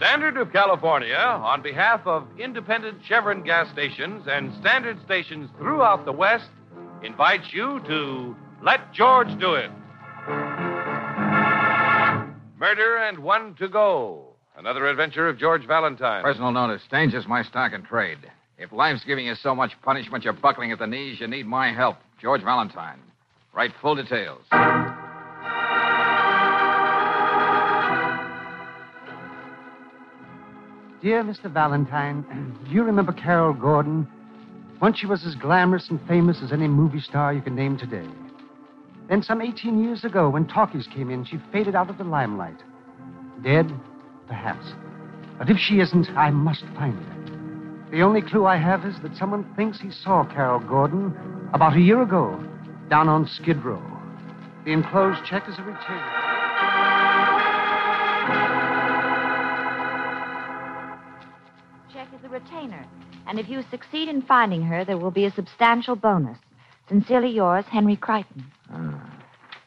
Standard of California, on behalf of independent Chevron gas stations and standard stations throughout the West, invites you to Let George Do It. Murder and One to Go. Another adventure of George Valentine. Personal notice. Danger's my stock and trade. If life's giving you so much punishment you're buckling at the knees, you need my help. George Valentine. Write full details. Dear Mr. Valentine, do you remember Carol Gordon? Once she was as glamorous and famous as any movie star you can name today. Then, some 18 years ago, when talkies came in, she faded out of the limelight. Dead? Perhaps. But if she isn't, I must find her. The only clue I have is that someone thinks he saw Carol Gordon about a year ago down on Skid Row. The enclosed check is a retainer. A retainer. And if you succeed in finding her, there will be a substantial bonus. Sincerely yours, Henry Crichton.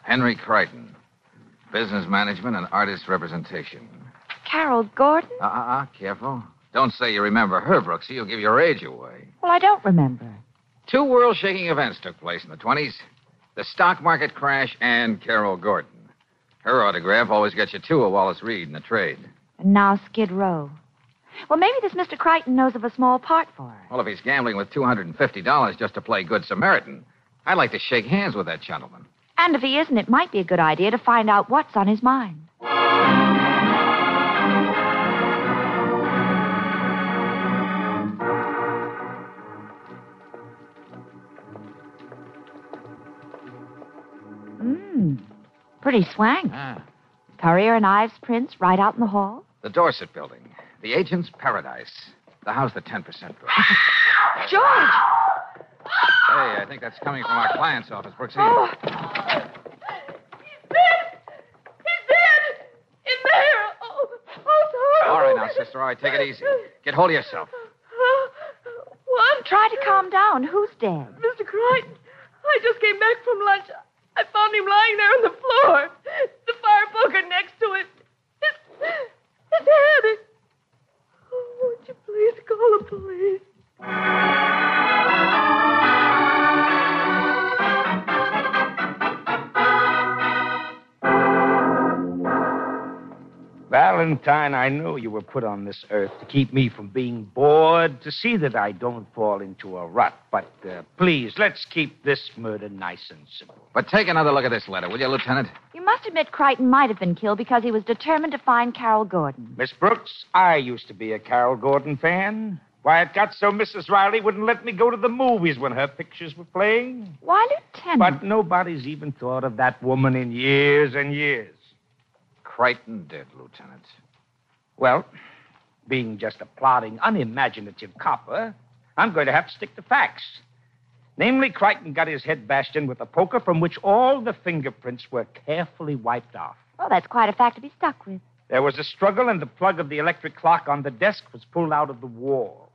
Henry Crichton. Business management and artist representation. Carol Gordon? Uh uh uh. Careful. Don't say you remember her, Brooksy. You'll give your age away. Well, I don't remember. Two world shaking events took place in the 20s the stock market crash and Carol Gordon. Her autograph always gets you two of Wallace Reid in the trade. And now Skid Row. Well, maybe this Mr. Crichton knows of a small part for her. Well, if he's gambling with $250 just to play Good Samaritan, I'd like to shake hands with that gentleman. And if he isn't, it might be a good idea to find out what's on his mind. Mmm. Pretty swank. Ah, Currier and Ives prints right out in the hall. the Dorset building. The agent's paradise. The house that 10% goes. George! Hey, I think that's coming from our client's office, Brooksy. Oh, He's dead! He's dead! In there! Oh, oh, it's All right now, sister. All right, take it easy. Get hold of yourself. What? try to calm down. Who's dead? Mr. Crichton, I just came back from lunch. I found him lying there on the floor. The fire poker next to him. His, his head. Please call the police? Valentine, I know you were put on this earth to keep me from being bored, to see that I don't fall into a rut. But uh, please, let's keep this murder nice and simple. But take another look at this letter, will you, Lieutenant? You must admit Crichton might have been killed because he was determined to find Carol Gordon. Miss Brooks, I used to be a Carol Gordon fan. Why, it got so Mrs. Riley wouldn't let me go to the movies when her pictures were playing. Why, Lieutenant? But nobody's even thought of that woman in years and years. Crichton dead, Lieutenant. Well, being just a plodding, unimaginative copper, I'm going to have to stick to facts. Namely, Crichton got his head bashed in with a poker from which all the fingerprints were carefully wiped off. Well, that's quite a fact to be stuck with. There was a struggle, and the plug of the electric clock on the desk was pulled out of the wall.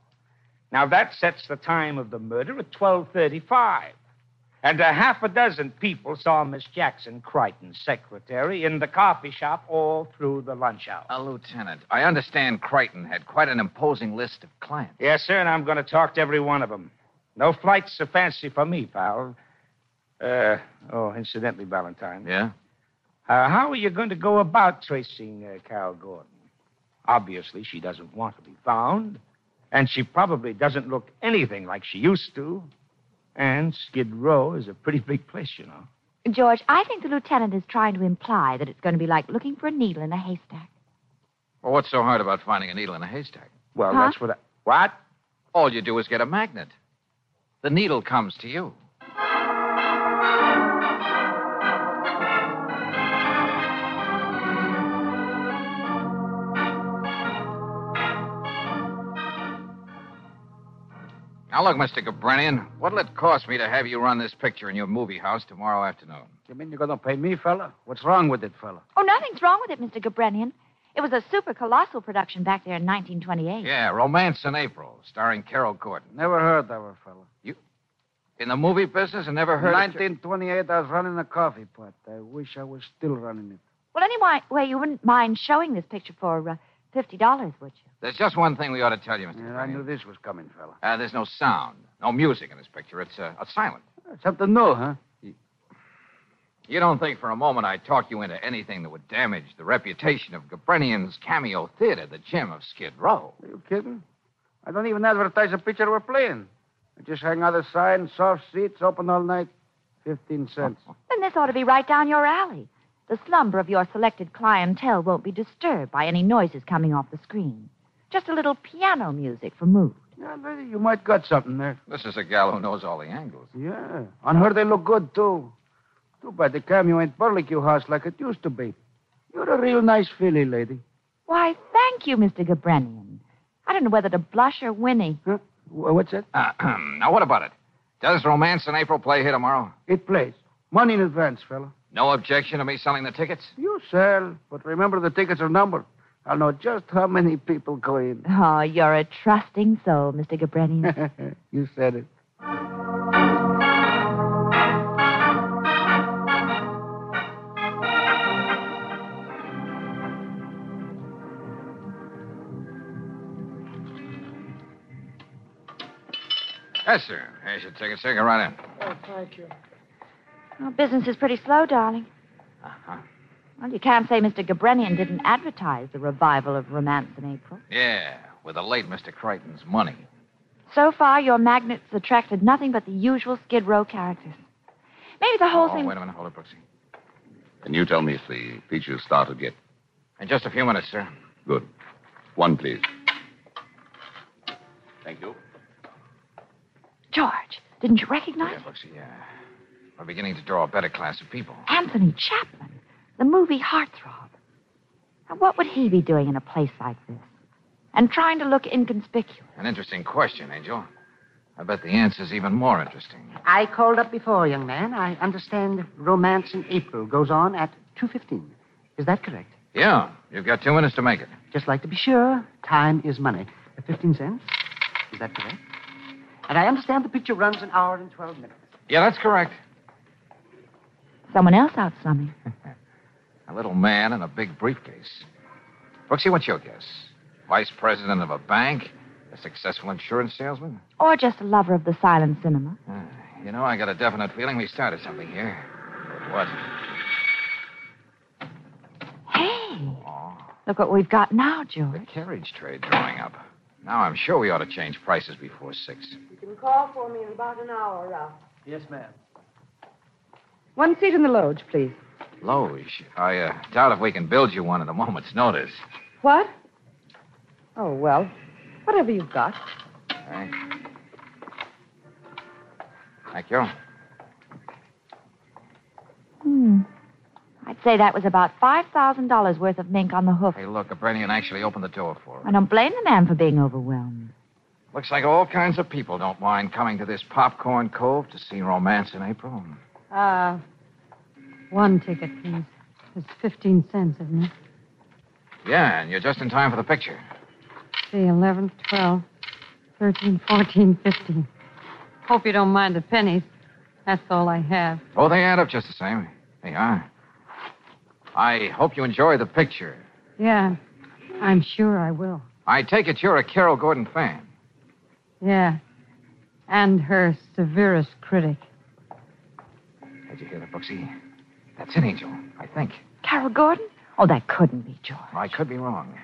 Now that sets the time of the murder at 12:35. And a half a dozen people saw Miss Jackson Crichton's secretary in the coffee shop all through the lunch hour. Uh, Lieutenant, I understand Crichton had quite an imposing list of clients. Yes, sir, and I'm going to talk to every one of them. No flights so fancy for me, pal. Uh, oh, incidentally, Valentine. Yeah? Uh, how are you going to go about tracing uh, Carol Gordon? Obviously, she doesn't want to be found, and she probably doesn't look anything like she used to. And Skid Row is a pretty big place, you know. George, I think the lieutenant is trying to imply that it's going to be like looking for a needle in a haystack. Well, what's so hard about finding a needle in a haystack? Well, Huh? that's what I. What? All you do is get a magnet. The needle comes to you. Now, look, Mr. Gabranian, what'll it cost me to have you run this picture in your movie house tomorrow afternoon? You mean you're going to pay me, fella? What's wrong with it, fella? Oh, nothing's wrong with it, Mr. Gabrenian. It was a super colossal production back there in 1928. Yeah, Romance in April, starring Carol Gordon. Never heard of her, fella. You? In the movie business and never heard of... 1928, I was running a coffee pot. I wish I was still running it. Well, anyway, well, you wouldn't mind showing this picture for uh, $50, would you? There's just one thing we ought to tell you, Mr. Yeah, I Gabranian. knew this was coming, fella. Uh, there's no sound, no music in this picture. It's uh, it's silent. Something new, huh? You don't think for a moment I'd talk you into anything that would damage the reputation of Gabranian's Cameo Theater, the gem of Skid Row. Are you kidding? I don't even advertise the picture we're playing. I just hang out a sign, soft seats, open all night, 15 cents. Then this ought to be right down your alley. The slumber of your selected clientele won't be disturbed by any noises coming off the screen. Just a little piano music for mood. Yeah, lady, you might got something there. This is a gal who knows all the angles. Yeah. On her, they look good, too. Too bad the cameo ain't barbecue house like it used to be. You're a real nice filly, lady. Why, thank you, Mr. Gabrenian. I don't know whether to blush or whinny. Huh? Wh- What's that? Uh, now, what about it? Does Romance in April play here tomorrow? It plays. Money in advance, fella. No objection to me selling the tickets? You sell, but remember the tickets are numbered. I'll know just how many people go in. Oh, you're a trusting soul, Mr. Gabrenian. you said it. Yes, sir. Here's your ticket, sir. Go right in. Oh, thank you. Well, business is pretty slow, darling. Uh-huh. Well, you can't say Mr. Gabrenian didn't advertise the revival of Romance in April. Yeah, with the late Mr. Crichton's money. So far, your magnets attracted nothing but the usual Skid Row characters. Maybe the whole oh, thing. wait a minute. Hold it, Brooksy. Can you tell me if the features started yet? In just a few minutes, sir. Good. One, please. Thank you. George, didn't you recognize Yeah, Brooksy, yeah. We're beginning to draw a better class of people. Anthony Chapman, the movie heartthrob? Now, what would he be doing in a place like this? And trying to look inconspicuous. An interesting question, Angel. I bet the answer's even more interesting. I called up before, young man. I understand Romance in April goes on at 2.15. Is that correct? Yeah, you've got two minutes to make it. Just like to be sure, time is money. Uh, 15 cents? Is that correct? And I understand the picture runs an hour and 12 minutes. Yeah, that's correct. Someone else out slumming. A little man in a big briefcase. Brooksy, what's your guess? Vice president of a bank? A successful insurance salesman? Or just a lover of the silent cinema. Uh, you know, I got a definite feeling we started something here. What? Hey, Oh, look what we've got now, George. the carriage trade drawing up. Now I'm sure we ought to change prices before six. You can call for me in about an hour, Ralph. Yes, ma'am. One seat in the loge, please. Loge. I uh, doubt if we can build you one at a moment's notice. What? Oh, well, whatever you've got. Thank Thank you. Hmm. I'd say that was about $5,000 worth of mink on the hoof. Hey, look, Brennian actually opened the door for us. I don't blame the man for being overwhelmed. Looks like all kinds of people don't mind coming to this popcorn cove to see romance in April. Uh, one ticket, please. It's 15 cents, isn't it? Yeah, and you're just in time for the picture. See, 11, 12, 13, 14, 15. Hope you don't mind the pennies. That's all I have. Oh, they add up just the same. They are. I hope you enjoy the picture. Yeah, I'm sure I will. I take it you're a Carol Gordon fan. Yeah. And her severest critic. Did you hear that, Brooksy? That's an angel, I think. Carol Gordon? Oh, that couldn't be George. I could be wrong.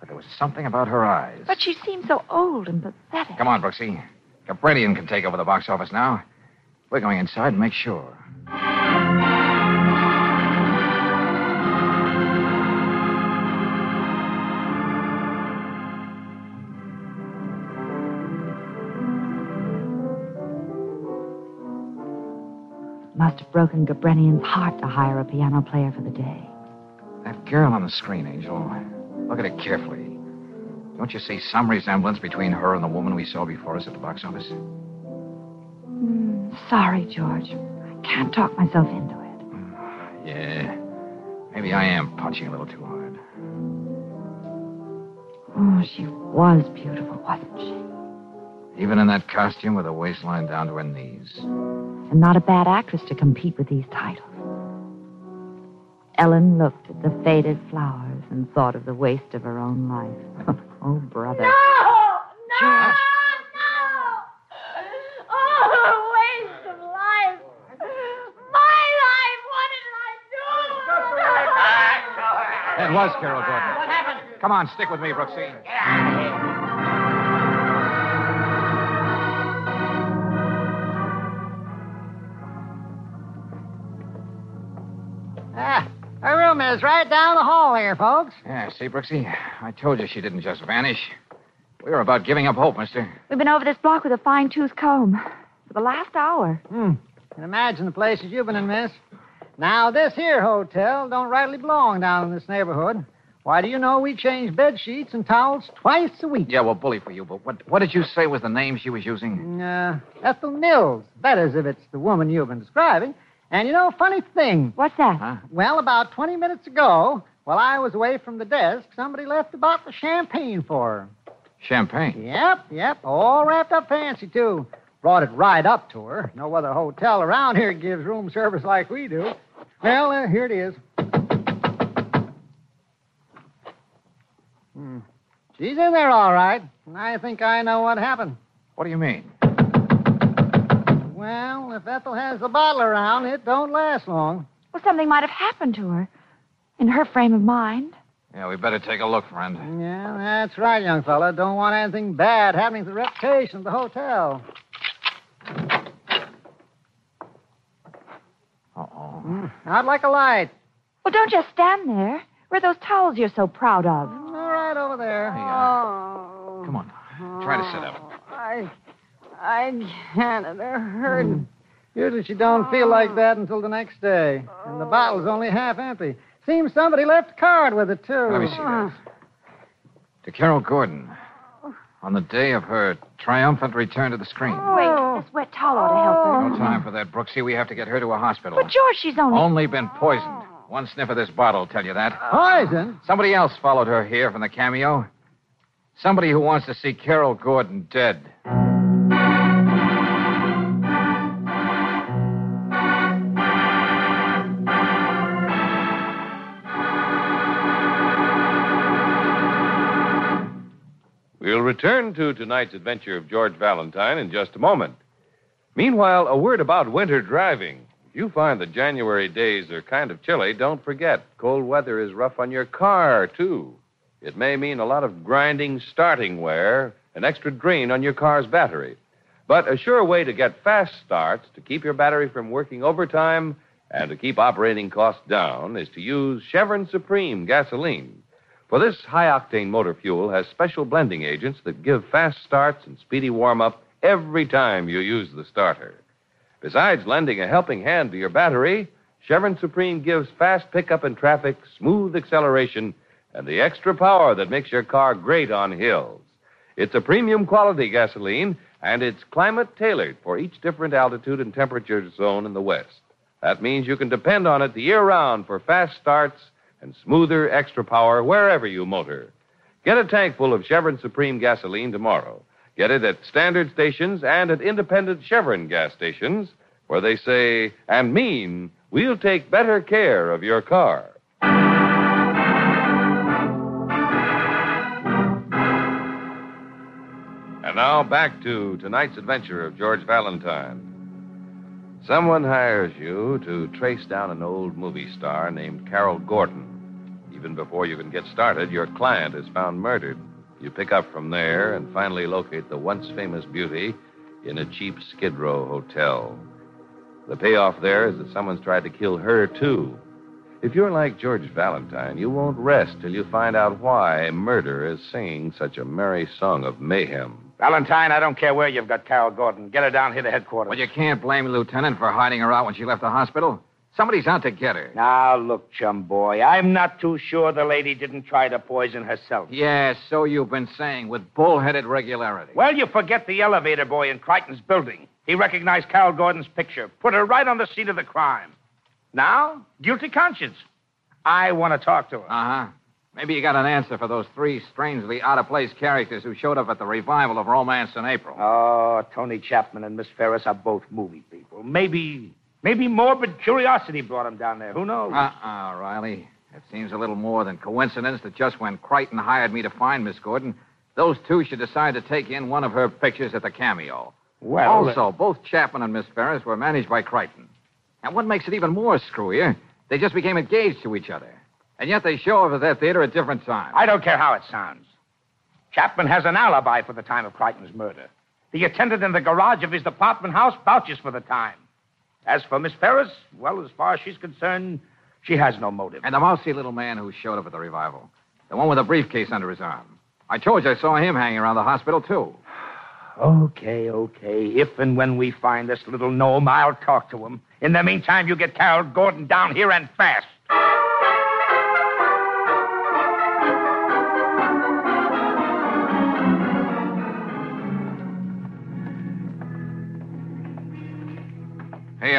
But there was something about her eyes. But she seemed so old and pathetic. Come on, Brooksy. Gabrenian can take over the box office now. We're going inside and make sure. Must have broken Gabrenian's heart to hire a piano player for the day. That girl on the screen, Angel. Look at her carefully. Don't you see some resemblance between her and the woman we saw before us at the box office? Hmm, sorry, George. I can't talk myself into it. Yeah. Maybe I am punching a little too hard. Oh, she was beautiful, wasn't she? Even in that costume with a waistline down to her knees. And not a bad actress to compete with these titles. Ellen looked at the faded flowers and thought of the waste of her own life. oh, brother. No! No! No! Oh, waste of life. My life. What did I do? It was Carol Gordon. What happened? Come on, stick with me, Brooksy. Ah, our is right down the hall here, folks. Yeah, see, Brooksy? I told you she didn't just vanish. We were about giving up hope, mister. We've been over this block with a fine tooth comb for the last hour. Hmm. Can imagine the places you've been in, miss. Now, this here hotel don't rightly belong down in this neighborhood. Why, do you know we change bed sheets and towels twice a week? Yeah, well, bully for you, but what, what did you say was the name she was using? Uh, Ethel Mills. That is, if it's the woman you've been describing. And you know, funny thing. What's that? Huh? Well, about 20 minutes ago, while I was away from the desk, somebody left a bottle of champagne for her. Champagne. Yep, yep. All wrapped up fancy, too. Brought it right up to her. No other hotel around here gives room service like we do. Well, uh, here it is. Hmm. She's in there all right. And I think I know what happened. What do you mean? Well, if Ethel has the bottle around, it don't last long. Well, something might have happened to her. In her frame of mind. Yeah, we better take a look, friend. Yeah, that's right, young fella. Don't want anything bad happening to the reputation of the hotel. Uh-oh. Hmm. Out like a light. Well, don't just stand there. Where are those towels you're so proud of? All right over there. Hey, uh, oh. Come on. Try to sit up. I, I can't. It hurt. Hmm. Usually she don't feel like that until the next day. And the bottle's only half empty. Seems somebody left a card with it, too. Let me see that. To Carol Gordon. On the day of her triumphant return to the screen. Oh. Wait, this wet towel ought to help her. No time for that, Brooksy. We have to get her to a hospital. But, George, she's only. Only been poisoned. One sniff of this bottle will tell you that. Poison? Somebody else followed her here from the cameo. Somebody who wants to see Carol Gordon dead. Return to tonight's adventure of George Valentine in just a moment. Meanwhile, a word about winter driving. If you find the January days are kind of chilly, don't forget cold weather is rough on your car, too. It may mean a lot of grinding starting wear, an extra drain on your car's battery. But a sure way to get fast starts to keep your battery from working overtime and to keep operating costs down is to use Chevron Supreme gasoline. For this high octane motor fuel has special blending agents that give fast starts and speedy warm up every time you use the starter. Besides lending a helping hand to your battery, Chevron Supreme gives fast pickup in traffic, smooth acceleration, and the extra power that makes your car great on hills. It's a premium quality gasoline, and it's climate tailored for each different altitude and temperature zone in the West. That means you can depend on it the year round for fast starts and smoother extra power wherever you motor. Get a tank full of Chevron Supreme gasoline tomorrow. Get it at standard stations and at independent Chevron gas stations where they say and mean we'll take better care of your car. And now back to tonight's adventure of George Valentine. Someone hires you to trace down an old movie star named Carol Gordon. Even before you can get started, your client is found murdered. You pick up from there and finally locate the once famous beauty in a cheap Skid Row hotel. The payoff there is that someone's tried to kill her, too. If you're like George Valentine, you won't rest till you find out why murder is singing such a merry song of mayhem. Valentine, I don't care where you've got Carol Gordon. Get her down here to headquarters. Well, you can't blame me, Lieutenant, for hiding her out when she left the hospital. Somebody's out to get her. Now, look, chum boy, I'm not too sure the lady didn't try to poison herself. Yes, so you've been saying, with bullheaded regularity. Well, you forget the elevator boy in Crichton's building. He recognized Carol Gordon's picture, put her right on the scene of the crime. Now, guilty conscience. I want to talk to her. Uh huh. Maybe you got an answer for those three strangely out of place characters who showed up at the revival of Romance in April. Oh, Tony Chapman and Miss Ferris are both movie people. Maybe, maybe morbid curiosity brought him down there. Who knows? Uh-uh, Riley. It seems a little more than coincidence that just when Crichton hired me to find Miss Gordon, those two should decide to take in one of her pictures at the cameo. Well, also, uh, both Chapman and Miss Ferris were managed by Crichton. And what makes it even more screwier, they just became engaged to each other. And yet they show up at that theater at different times. I don't care how it sounds. Chapman has an alibi for the time of Crichton's murder. The attendant in the garage of his apartment house vouches for the time. As for Miss Ferris, well, as far as she's concerned, she has no motive. And the mousy little man who showed up at the revival. The one with a briefcase under his arm. I told you I saw him hanging around the hospital, too. Okay, okay. If and when we find this little gnome, I'll talk to him. In the meantime, you get Carol Gordon down here and fast.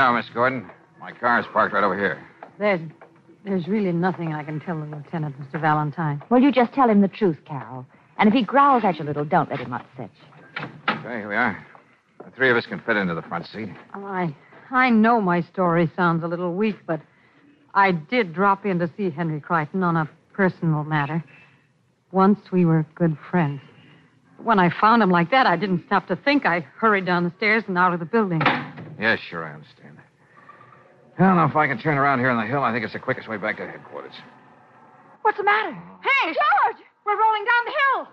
Are, Miss Gordon. My car's parked right over here. There's, there's really nothing I can tell the lieutenant, Mr. Valentine. Well, you just tell him the truth, Carol. And if he growls at you a little, don't let him upset you. Okay, here we are. The three of us can fit into the front seat. Oh, I, I know my story sounds a little weak, but I did drop in to see Henry Crichton on a personal matter. Once we were good friends. When I found him like that, I didn't stop to think. I hurried down the stairs and out of the building. Yes, sure, I understand. I don't know if I can turn around here on the hill. I think it's the quickest way back to headquarters. What's the matter? Hey, George! We're rolling down the hill.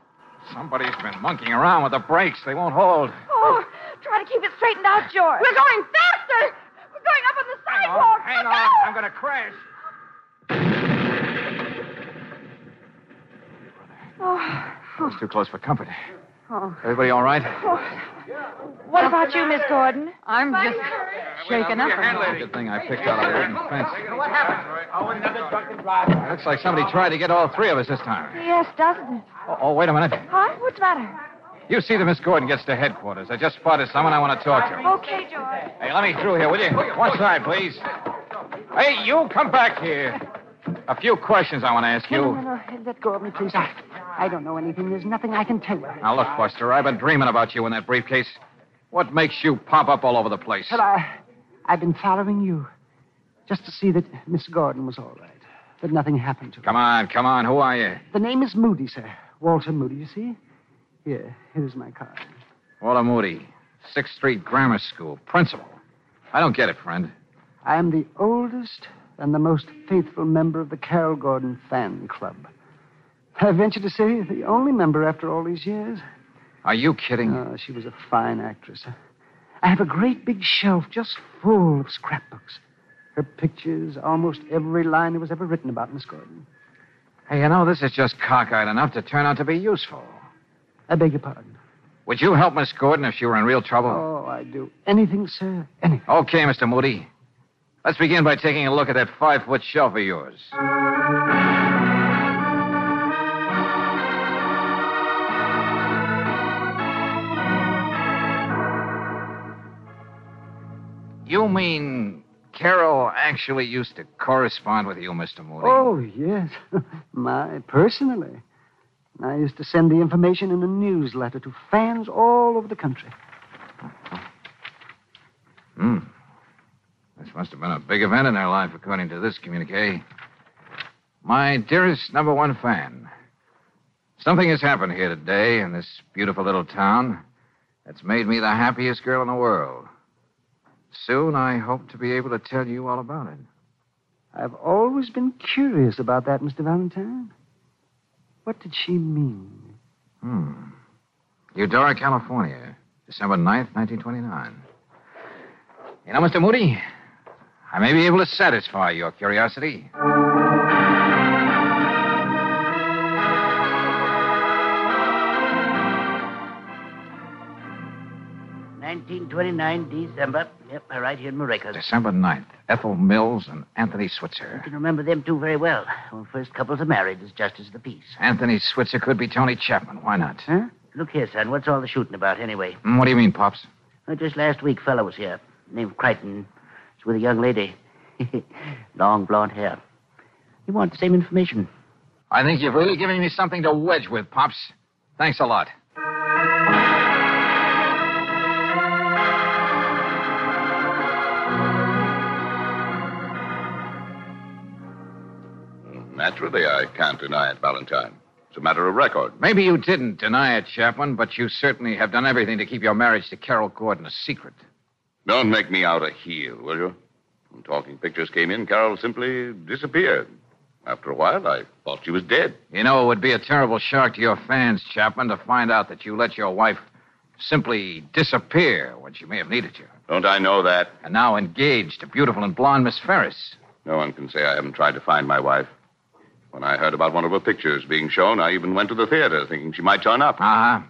Somebody's been monkeying around with the brakes. They won't hold. Oh, try to keep it straightened out, George. We're going faster! We're going up on the sidewalk! hang Look on. out! I'm going to crash. Oh, It's too close for comfort. Oh. Everybody all right? Oh. what about you, Miss Gordon? I'm just shaken up. a. Good thing I picked out a wooden fence. What happened? Oh, another drunken driver. Looks like somebody tried to get all three of us this time. Yes, doesn't it? Oh, oh, wait a minute. Huh? What's the matter? You see that Miss Gordon gets to headquarters. I just spotted someone I want to talk to. Okay, George. Hey, let me through here, will you? One side, please. Hey, you come back here. A few questions I want to ask No, you. no, no, no. Let go of me, please. I, don't know anything. There's nothing I can tell you. Now, look, Buster, I've been dreaming about you in that briefcase. What makes you pop up all over the place? Well, I, I've been following you just to see that Miss Gordon was all right, that nothing happened to her. Come on, come on. Who are you? The name is Moody, sir. Walter Moody, you see? Here, here's my card. Walter Moody, Sixth Street Grammar School, principal. I don't get it, friend. I am the oldest and the most faithful member of the Carol Gordon fan club. I venture to say the only member after all these years. Are you kidding? Oh, she was a fine actress. I have a great big shelf just full of scrapbooks. Her pictures, almost every line that was ever written about Miss Gordon. Hey, you know, this is just cockeyed enough to turn out to be useful. I beg your pardon. Would you help Miss Gordon if she were in real trouble? Oh, I'd do. Anything, sir. Anything. Okay, Mr. Moody. Let's begin by taking a look at that five foot shelf of yours. 'You mean Carol actually used to correspond with you, Mr. Moody? Oh, yes. My, personally. I used to send the information in a newsletter to fans all over the country. Hmm. This must have been a big event in their life, according to this communique. My dearest number one fan, something has happened here today in this beautiful little town that's made me the happiest girl in the world. Soon I hope to be able to tell you all about it. I've always been curious about that, Mr. Valentine. What did she mean? Hmm. Eudora, California, December 9th, 1929. You know, Mr. Moody, I may be able to satisfy your curiosity. 1929, December. Yep, right here in records. December 9th. Ethel Mills and Anthony Switzer. I can remember them two very well. When first couples are married as justice of the peace. Anthony Switzer could be Tony Chapman. Why not? Huh? Look here, son. What's all the shooting about anyway? Mm, What do you mean, Pops? Well, just last week, fella was here. Named Crichton. He's with a young lady. Long blonde hair. He wanted the same information. I think you've really given me something to wedge with, Pops. Thanks a lot. Naturally, I can't deny it, Valentine. It's a matter of record. Maybe you didn't deny it, Chapman, but you certainly have done everything to keep your marriage to Carol Gordon a secret. Don't make me out a heel, will you? When Talking Pictures came in, Carol simply disappeared. After a while, I thought she was dead. You know, it would be a terrible shock to your fans, Chapman, to find out that you let your wife simply disappear when she may have needed you. Don't I know that? And now engaged to beautiful and blonde Miss Ferris. No one can say I haven't tried to find my wife. When I heard about one of her pictures being shown, I even went to the theater thinking she might turn up. Uh huh.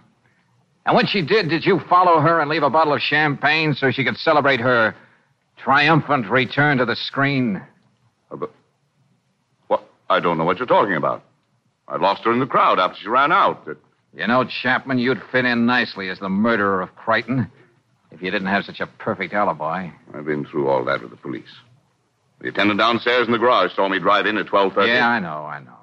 And when she did, did you follow her and leave a bottle of champagne so she could celebrate her triumphant return to the screen? Uh, but- What? I don't know what you're talking about. I lost her in the crowd after she ran out. It- You know, Chapman, you'd fit in nicely as the murderer of Crichton if you didn't have such a perfect alibi. I've been through all that with the police. The attendant downstairs in the garage saw me drive in at 12.30. Yeah, I know, I know.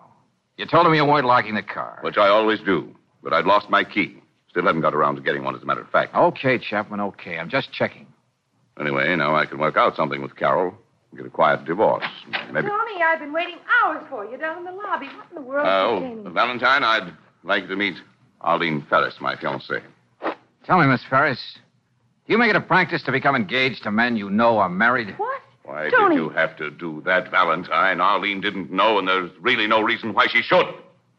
You told him you weren't locking the car. Which I always do. But I'd lost my key. Still haven't got around to getting one, as a matter of fact. Okay, Chapman, okay. I'm just checking. Anyway, now I can work out something with Carol. Get a quiet divorce. Maybe. Tony, I've been waiting hours for you down in the lobby. What in the world Uh, oh, Janie? Valentine, I'd like to meet Arlene Ferris, my fiancée. Tell me, Miss Ferris, do you make it a practice to become engaged to men you know are married? What? Why Tony. did you have to do that, Valentine? Arlene didn't know, and there's really no reason why she should.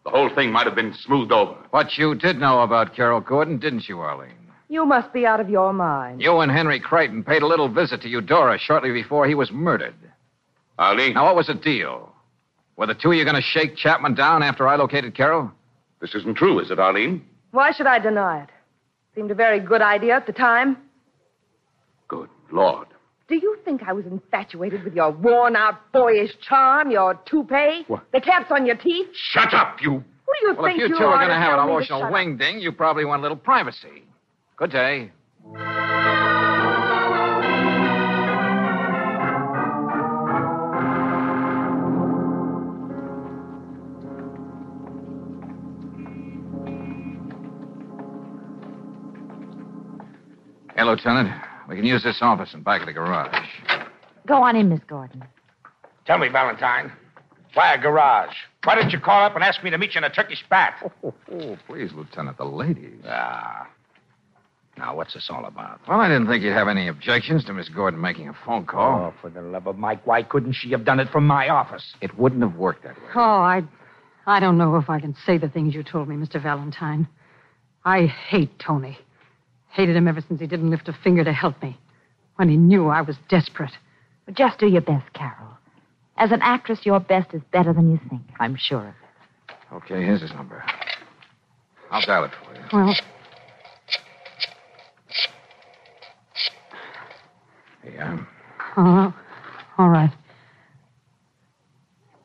The whole thing might have been smoothed over. But you did know about Carol Gordon, didn't you, Arlene? You must be out of your mind. You and Henry Crichton paid a little visit to Eudora shortly before he was murdered. Arlene, Now, what was the deal? Were the two of you going to shake Chapman down after I located Carol? this isn't true, is it, Arlene? Why should I deny it? Seemed a very good idea at the time. Good Lord. Do you think I was infatuated with your worn out boyish charm, your toupee, What? the caps on your teeth? Shut up, you. Who do you Well, if think you are you two are going to have an tell me to emotional wing ding, you probably want a little privacy. Good day. Hey, Lieutenant. We can use this office in back of the garage. Go on in, Miss Gordon. Tell me, Valentine, why a garage? Why didn't you call up and ask me to meet you in a Turkish bath? Oh, oh, please, Lieutenant, the ladies. Ah. Now, what's this all about? Well, I didn't think you'd have any objections to Miss Gordon making a phone call. Oh, for the love of Mike, why couldn't she have done it from my office? It wouldn't have worked that way. Oh, I, I don't know if I can say the things you told me, Mr. Valentine. I hate Tony. Hated him ever since he didn't lift a finger to help me. When he knew I was desperate. But just do your best, Carol. As an actress, your best is better than you think. I'm sure of it. Okay, here's his number. I'll dial it for you. Well, Here you are. uh, all right.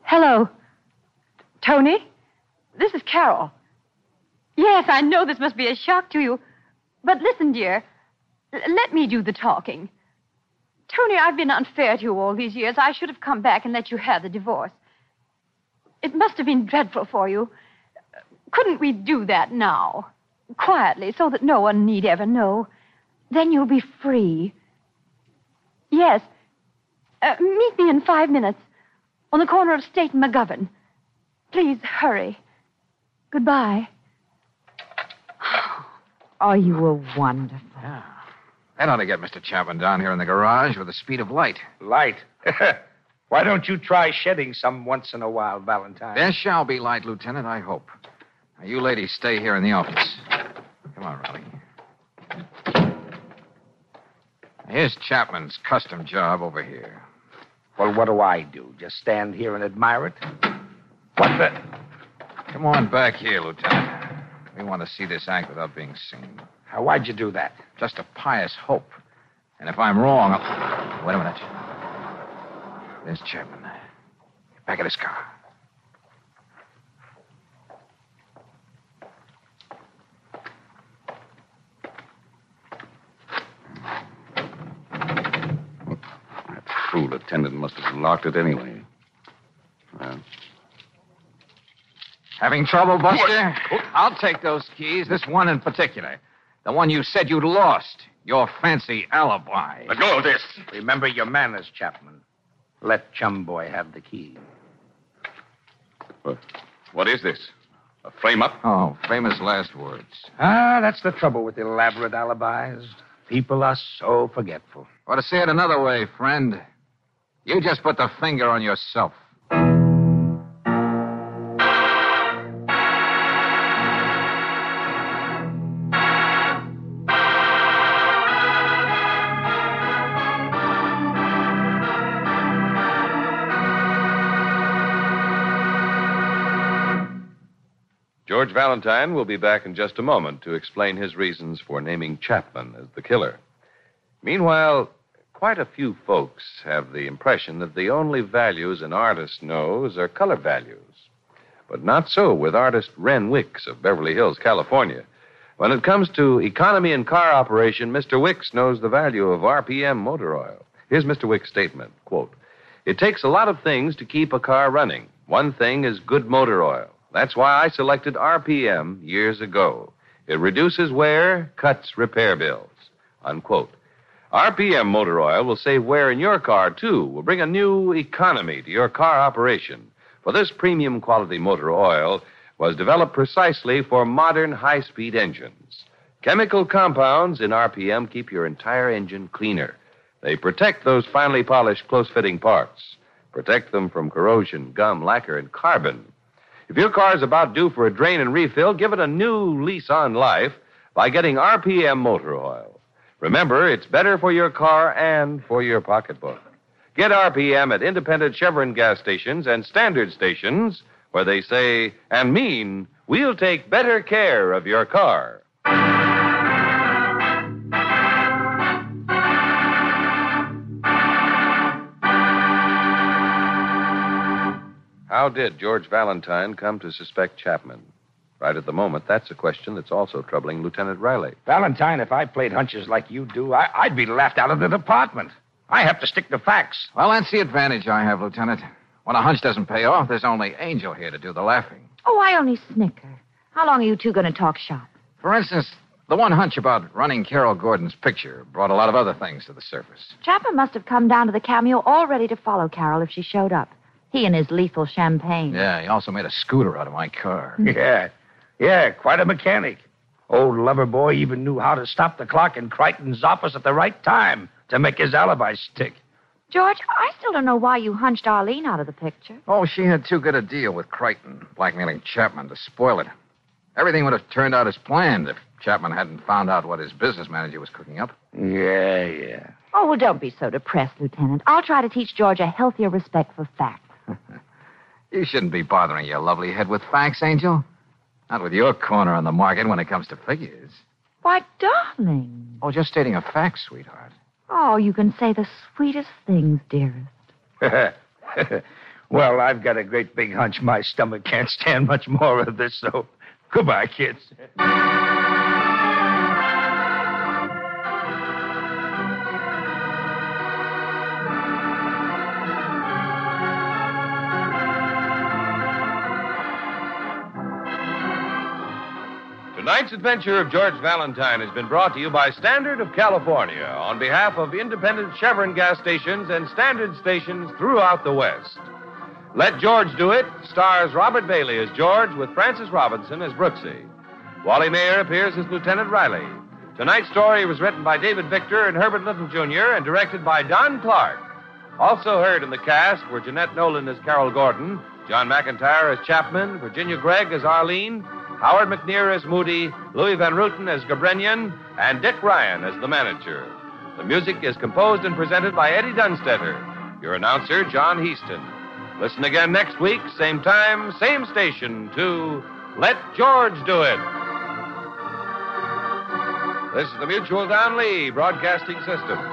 Hello. Tony? This is Carol. Yes, I know this must be a shock to you. But listen, dear. L- let me do the talking. Tony, I've been unfair to you all these years. I should have come back and let you have the divorce. It must have been dreadful for you. Couldn't we do that now? Quietly, so that no one need ever know. Then you'll be free. Yes. Uh, meet me in five minutes on the corner of State and McGovern. Please hurry. Goodbye. Oh, you were wonderful. That ought to get Mr. Chapman down here in the garage with the speed of light. Light. why don't you try shedding some once in a while, Valentine? There shall be light, Lieutenant, I hope. Now, you ladies stay here in the office. Come on, Riley. Here's Chapman's custom job over here. Well, what do I do? Just stand here and admire it? What the? Come on back here, Lieutenant. We want to see this act without being seen. How, why'd you do that? Just a pious hope. And if I'm wrong, I'll... Wait a minute. There's Chapman. Back of his car. That fool attendant must have locked it anyway. Having trouble, Buster? I'll take those keys, this one in particular. The one you said you'd lost. Your fancy alibi. Let go of this. Remember your manners, Chapman. Let Chum Boy have the key. what- what is this? A frame up? Oh, famous last words. Ah, that's the trouble with elaborate alibis. People are so forgetful. Or to say it another way, friend, you just put the finger on yourself. George Valentine will be back in just a moment to explain his reasons for naming Chapman as the killer. Meanwhile, quite a few folks have the impression that the only values an artist knows are color values. But not so with artist Ren Wicks of Beverly Hills, California. When it comes to economy in car operation, Mr. Wicks knows the value of RPM motor oil. Here's Mr. Wicks' statement quote, It takes a lot of things to keep a car running. One thing is good motor oil. That's why I selected RPM years ago. It reduces wear, cuts repair bills. Unquote. RPM motor oil will save wear in your car, too, will bring a new economy to your car operation. For this premium quality motor oil was developed precisely for modern high speed engines. Chemical compounds in RPM keep your entire engine cleaner. They protect those finely polished, close fitting parts, protect them from corrosion, gum, lacquer, and carbon. If your car is about due for a drain and refill, give it a new lease on life by getting RPM motor oil. Remember, it's better for your car and for your pocketbook. Get RPM at independent Chevron gas stations and standard stations where they say and mean, we'll take better care of your car. How did George Valentine come to suspect Chapman? Right at the moment, that's a question that's also troubling Lieutenant Riley. Valentine, if I played hunches like you do, I, I'd be laughed out of the department. I have to stick to facts. Well, that's the advantage I have, Lieutenant. When a hunch doesn't pay off, there's only Angel here to do the laughing. Oh, I only snicker. How long are you two going to talk shop? For instance, the one hunch about running Carol Gordon's picture brought a lot of other things to the surface. Chapman must have come down to the cameo all ready to follow Carol if she showed up. He and his lethal champagne. Yeah, he also made a scooter out of my car. Yeah. Yeah, quite a mechanic. Old lover boy even knew how to stop the clock in Crichton's office at the right time to make his alibi stick. George, I still don't know why you hunched Arlene out of the picture. Oh, she had too good a deal with Crichton, blackmailing Chapman to spoil it. Everything would have turned out as planned if Chapman hadn't found out what his business manager was cooking up. Yeah, yeah. Oh, well, don't be so depressed, Lieutenant. I'll try to teach George a healthier respect for facts. You shouldn't be bothering your lovely head with facts, Angel. Not with your corner on the market when it comes to figures. Why, darling. Oh, just stating a fact, sweetheart. Oh, you can say the sweetest things, dearest. well, I've got a great big hunch my stomach can't stand much more of this, so goodbye, kids. Tonight's adventure of George Valentine has been brought to you by Standard of California on behalf of independent Chevron gas stations and standard stations throughout the West. Let George Do It stars Robert Bailey as George with Frances Robinson as Brooksy. Wally Maher appears as Lieutenant Riley. Tonight's story was written by David Victor and Herbert Little Jr. and directed by Don Clark. Also heard in the cast were Jeanette Nolan as Carol Gordon, John McIntire as Chapman, Virginia Gregg as Arlene, Howard McNear as Moody, Louis Van Rooten as Gabrenian, and Dick Ryan as the manager. The music is composed and presented by Eddie Dunstedter. Your announcer, John Heaston. Listen again next week, same time, same station, to Let George Do It. This is the Mutual Don Lee Broadcasting System.